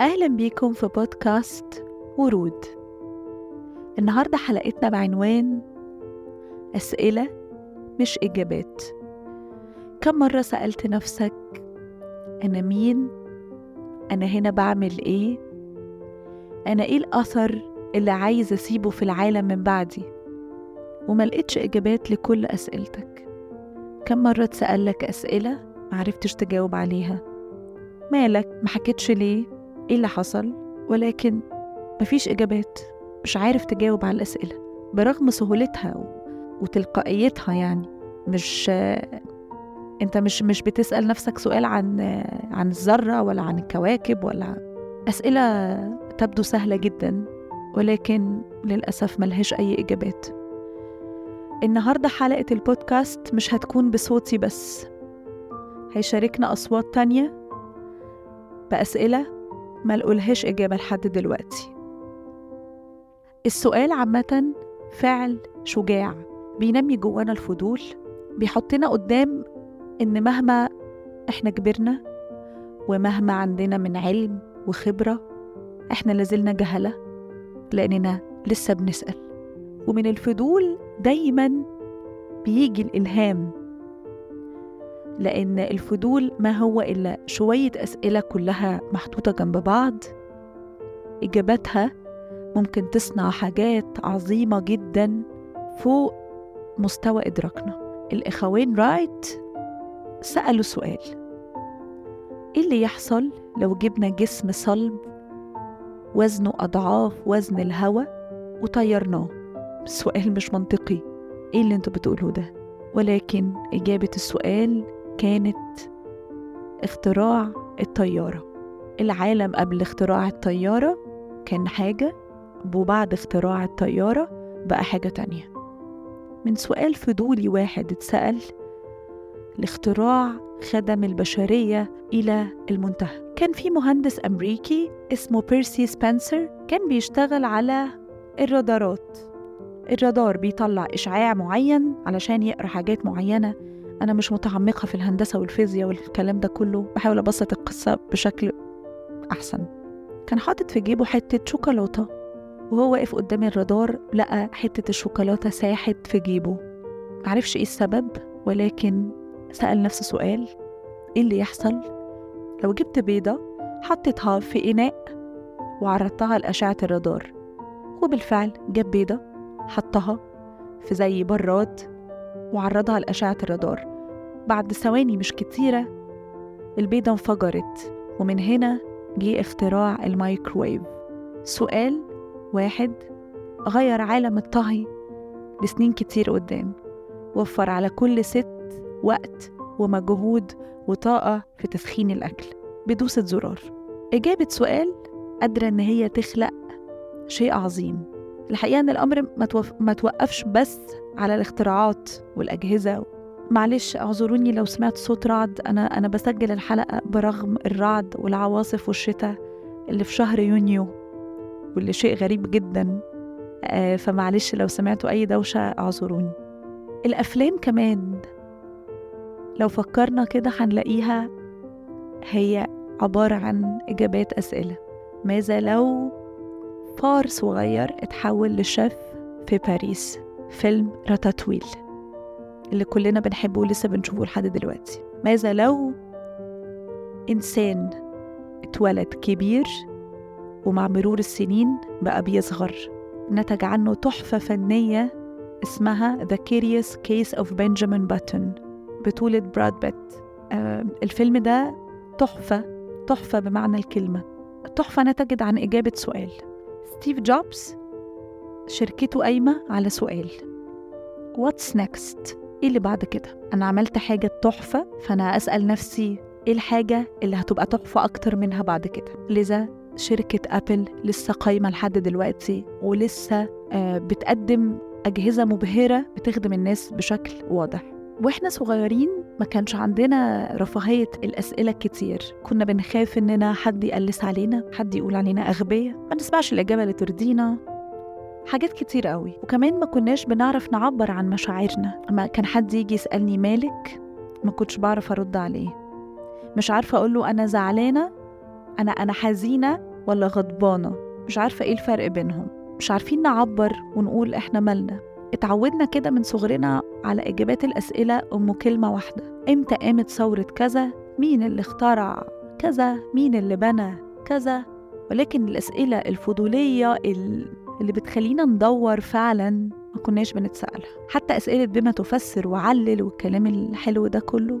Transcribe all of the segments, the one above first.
أهلا بيكم في بودكاست ورود النهاردة حلقتنا بعنوان أسئلة مش إجابات كم مرة سألت نفسك أنا مين؟ أنا هنا بعمل إيه؟ أنا إيه الأثر اللي عايز أسيبه في العالم من بعدي؟ وما لقيتش إجابات لكل أسئلتك كم مرة تسألك أسئلة معرفتش تجاوب عليها مالك ما حكيتش ليه إيه اللي حصل ولكن مفيش إجابات مش عارف تجاوب على الأسئلة. برغم سهولتها وتلقائيتها يعني مش أنت مش مش بتسأل نفسك سؤال عن عن الذرة ولا عن الكواكب ولا أسئلة تبدو سهلة جدا ولكن للأسف ملهاش أي إجابات. النهارده حلقة البودكاست مش هتكون بصوتي بس. هيشاركنا أصوات تانية بأسئلة ملقولهاش إجابة لحد دلوقتي. السؤال عامة فعل شجاع بينمي جوانا الفضول بيحطنا قدام إن مهما إحنا كبرنا ومهما عندنا من علم وخبرة إحنا لازلنا جهلة لأننا لسه بنسأل. ومن الفضول دايما بيجي الإلهام. لأن الفضول ما هو إلا شوية أسئلة كلها محطوطة جنب بعض. إجاباتها ممكن تصنع حاجات عظيمة جدا فوق مستوى إدراكنا. الإخوين رايت سألوا سؤال. إيه اللي يحصل لو جبنا جسم صلب وزنه أضعاف وزن الهواء وطيرناه؟ السؤال مش منطقي. إيه اللي أنتوا بتقولوه ده؟ ولكن إجابة السؤال كانت اختراع الطيارة. العالم قبل اختراع الطيارة كان حاجة وبعد اختراع الطيارة بقى حاجة تانية. من سؤال فضولي واحد اتسأل الاختراع خدم البشرية إلى المنتهى. كان في مهندس أمريكي اسمه بيرسي سبنسر كان بيشتغل على الرادارات. الرادار بيطلع إشعاع معين علشان يقرأ حاجات معينة أنا مش متعمقة في الهندسة والفيزياء والكلام ده كله. بحاول أبسط القصة بشكل أحسن. كان حاطط في جيبه حتة شوكولاتة. وهو واقف قدام الرادار لقى حتة الشوكولاتة ساحت في جيبه. معرفش إيه السبب ولكن سأل نفسه سؤال إيه اللي يحصل؟ لو جبت بيضة حطيتها في إناء وعرضتها لأشعة الرادار. وبالفعل جاب بيضة حطها في زي براد. وعرضها لأشعة الرادار. بعد ثواني مش كتيرة البيضة انفجرت ومن هنا جه اختراع الميكروويف. سؤال واحد غير عالم الطهي لسنين كتير قدام وفر على كل ست وقت ومجهود وطاقة في تسخين الأكل. بدوسة زرار. إجابة سؤال قادرة إن هي تخلق شيء عظيم. الحقيقة إن الأمر ما, توف... ما توقفش بس على الاختراعات والأجهزة. معلش اعذروني لو سمعت صوت رعد. أنا أنا بسجل الحلقة برغم الرعد والعواصف والشتاء اللي في شهر يونيو واللي شيء غريب جدا. آه فمعلش لو سمعتوا أي دوشة اعذروني. الأفلام كمان لو فكرنا كده هنلاقيها هي عبارة عن إجابات أسئلة. ماذا لو فار صغير اتحول لشيف في باريس. فيلم راتاتويل اللي كلنا بنحبه ولسه بنشوفه لحد دلوقتي. ماذا لو إنسان اتولد كبير ومع مرور السنين بقى بيصغر؟ نتج عنه تحفة فنية اسمها The Curious Case of Benjamin Button بطولة براد بيت آه الفيلم ده تحفة تحفة بمعنى الكلمة. التحفة نتجت عن إجابة سؤال. ستيف جوبز شركته قايمة على سؤال What's next؟ إيه اللي بعد كده؟ أنا عملت حاجة تحفة فأنا أسأل نفسي إيه الحاجة اللي هتبقى تحفة أكتر منها بعد كده؟ لذا شركة أبل لسه قايمة لحد دلوقتي ولسه آه بتقدم أجهزة مبهرة بتخدم الناس بشكل واضح وإحنا صغيرين ما كانش عندنا رفاهية الأسئلة كتير. كنا بنخاف إننا حد يقلس علينا حد يقول علينا أغبياء. ما نسمعش الإجابة اللي ترضينا. حاجات كتير قوي. وكمان ما كناش بنعرف نعبر عن مشاعرنا. أما كان حد يجي يسألني مالك؟ ما كنتش بعرف أرد عليه. مش عارفة أقول له أنا زعلانة؟ أنا أنا حزينة ولا غضبانة؟ مش عارفة إيه الفرق بينهم. مش عارفين نعبر ونقول إحنا مالنا. اتعودنا كده من صغرنا على إجابات الأسئلة أم كلمة واحدة. إمتى قامت ثورة كذا؟ مين اللي اخترع كذا؟ مين اللي بنى كذا؟ ولكن الأسئلة الفضولية اللي بتخلينا ندور فعلا ما كناش بنتسألها. حتى أسئلة بما تفسر وعلل والكلام الحلو ده كله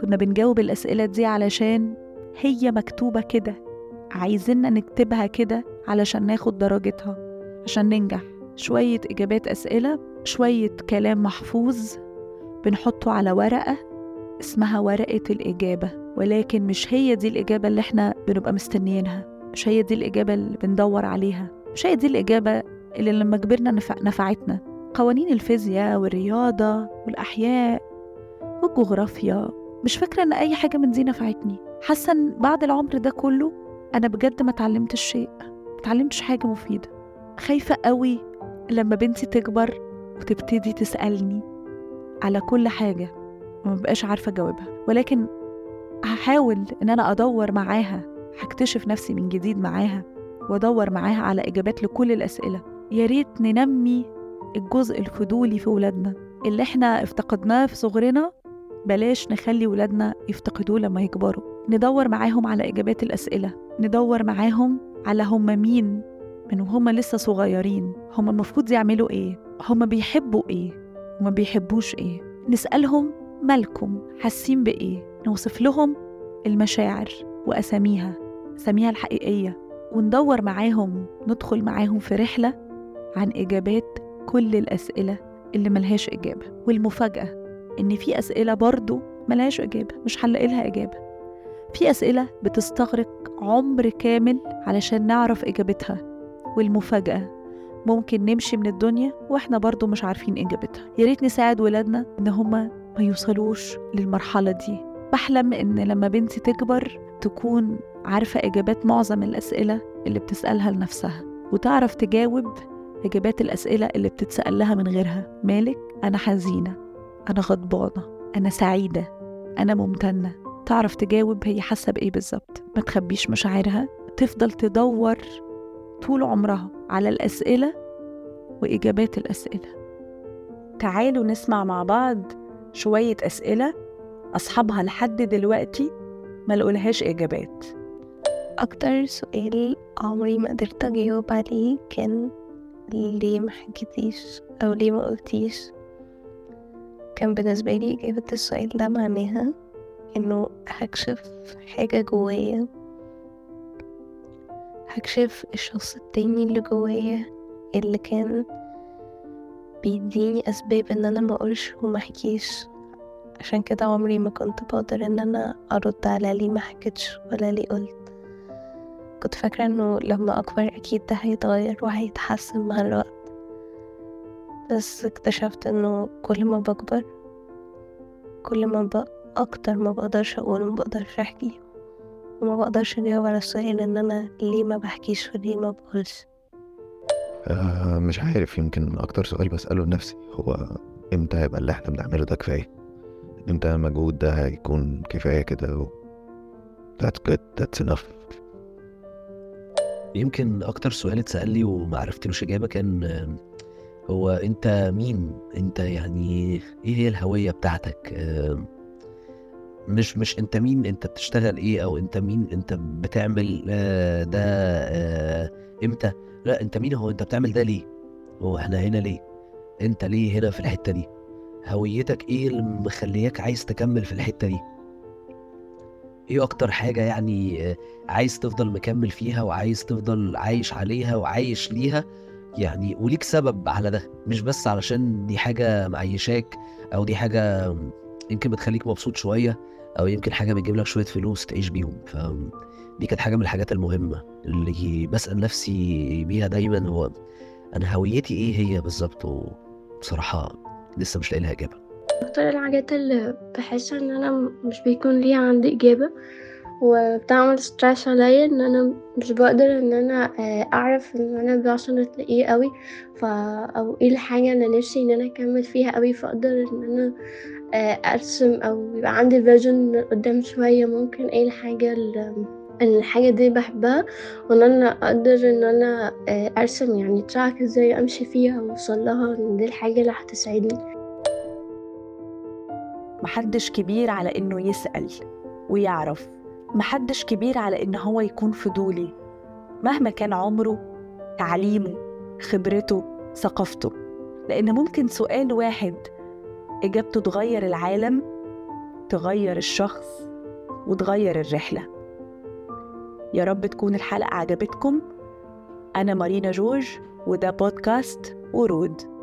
كنا بنجاوب الأسئلة دي علشان هي مكتوبة كده. عايزيننا نكتبها كده علشان ناخد درجتها عشان ننجح. شوية إجابات أسئلة شوية كلام محفوظ بنحطه على ورقة اسمها ورقة الإجابة ولكن مش هي دي الإجابة اللي إحنا بنبقى مستنيينها مش هي دي الإجابة اللي بندور عليها مش هي دي الإجابة اللي لما كبرنا نفع نفعتنا. قوانين الفيزياء والرياضة والأحياء والجغرافيا مش فاكرة إن أي حاجة من دي نفعتني. حاسة إن بعد العمر ده كله أنا بجد ما اتعلمتش شيء ما اتعلمتش حاجة مفيدة. خايفة قوي لما بنتي تكبر وتبتدي تسألني على كل حاجة وما بقاش عارفة أجاوبها. ولكن هحاول إن أنا أدور معاها هكتشف نفسي من جديد معاها وأدور معاها على إجابات لكل الأسئلة. يا ريت ننمي الجزء الفضولي في ولادنا اللي إحنا افتقدناه في صغرنا. بلاش نخلي ولادنا يفتقدوه لما يكبروا. ندور معاهم على إجابات الأسئلة ندور معاهم على هم مين من وهم لسه صغيرين هم المفروض يعملوا إيه؟ هم بيحبوا إيه؟ وما بيحبوش إيه؟ نسألهم مالكم؟ حاسين بإيه؟ نوصف لهم المشاعر وأساميها أساميها الحقيقية وندور معاهم ندخل معاهم في رحلة عن إجابات كل الأسئلة اللي ملهاش إجابة. والمفاجأة إن في أسئلة برضو ملهاش إجابة مش هنلاقي لها إجابة. في أسئلة بتستغرق عمر كامل علشان نعرف إجابتها. والمفاجأة. ممكن نمشي من الدنيا وإحنا برضو مش عارفين إجابتها. يا ريت نساعد ولادنا إن هما ما يوصلوش للمرحلة دي. بحلم إن لما بنتي تكبر تكون عارفة إجابات معظم الأسئلة اللي بتسألها لنفسها وتعرف تجاوب إجابات الأسئلة اللي بتتسأل لها من غيرها. مالك؟ أنا حزينة. أنا غضبانة. أنا سعيدة. أنا ممتنة. تعرف تجاوب هي حاسة بإيه بالظبط. ما تخبيش مشاعرها. تفضل تدور طول عمرها على الأسئلة وإجابات الأسئلة. تعالوا نسمع مع بعض شوية أسئلة أصحابها لحد دلوقتي ما لقولهاش إجابات. أكتر سؤال عمري ما قدرت أجاوب عليه كان ليه ما حكيتيش أو ليه ما قلتيش. كان بالنسبة لي إجابة السؤال ده معناها إنه هكشف حاجة جوايا. هكشف الشخص التاني اللي جوايا اللي كان بيديني أسباب إن أنا ما أقولش وما أحكيش. عشان كده عمري ما كنت بقدر إن أنا أرد على ليه ما حكيتش ولا ليه قلت. كنت فاكرة إنه لما أكبر أكيد ده هيتغير وهيتحسن مع الوقت. بس اكتشفت إنه كل ما بكبر كل ما أكتر ما بقدرش أقول وما بقدرش أحكي. وما بقدرش أجاوب على السؤال إن أنا ليه ما بحكيش وليه ما بقولش. آه مش عارف يمكن أكتر سؤال بسأله لنفسي هو إمتى هيبقى اللي إحنا بنعمله ده كفاية؟ إمتى المجهود ده هيكون كفاية كده؟ و... that's good. That's enough. يمكن أكتر سؤال اتسأل لي وما عرفتلوش إجابة كان هو أنت مين؟ أنت يعني إيه هي الهوية بتاعتك؟ آه، مش مش أنت مين؟ أنت بتشتغل إيه؟ أو أنت مين؟ أنت بتعمل آه، ده آه، إمتى؟ لا أنت مين هو أنت بتعمل ده ليه؟ هو إحنا هنا ليه؟ أنت ليه هنا في الحتة دي؟ هويتك إيه اللي مخلياك عايز تكمل في الحتة دي؟ إيه أكتر حاجة يعني آه، عايز تفضل مكمل فيها وعايز تفضل عايش عليها وعايش ليها يعني وليك سبب على ده مش بس علشان دي حاجة معيشاك أو دي حاجة يمكن بتخليك مبسوط شوية أو يمكن حاجة بتجيب لك شوية فلوس تعيش بيهم. فدي كانت حاجة من الحاجات المهمة اللي بسأل نفسي بيها دايما هو أنا هويتي إيه هي بالظبط؟ وبصراحة لسه مش لاقي لها إجابة. أكتر الحاجات اللي بحس إن أنا مش بيكون ليها عندي إجابة وبتعمل stress عليا إن أنا مش بقدر إن أنا آه، أعرف إن أنا بوصلت لإيه أوي ف أو إيه الحاجة اللي نفسي إن أنا أكمل فيها أوي فأقدر إن أنا آه، أرسم أو يبقى عندي vision قدام شوية ممكن الحاجة اللي ان الحاجة دي بحبها وإن أنا أقدر إن أنا آه، أرسم يعني track إزاي أمشي فيها وأوصل لها إن دي الحاجة اللي هتسعدني محدش كبير على إنه يسأل ويعرف. محدش كبير على إن هو يكون فضولي. مهما كان عمره تعليمه خبرته ثقافته. لأن ممكن سؤال واحد إجابته تغير العالم تغير الشخص وتغير الرحلة. يا رب تكون الحلقة عجبتكم. أنا مارينا جورج وده بودكاست ورود.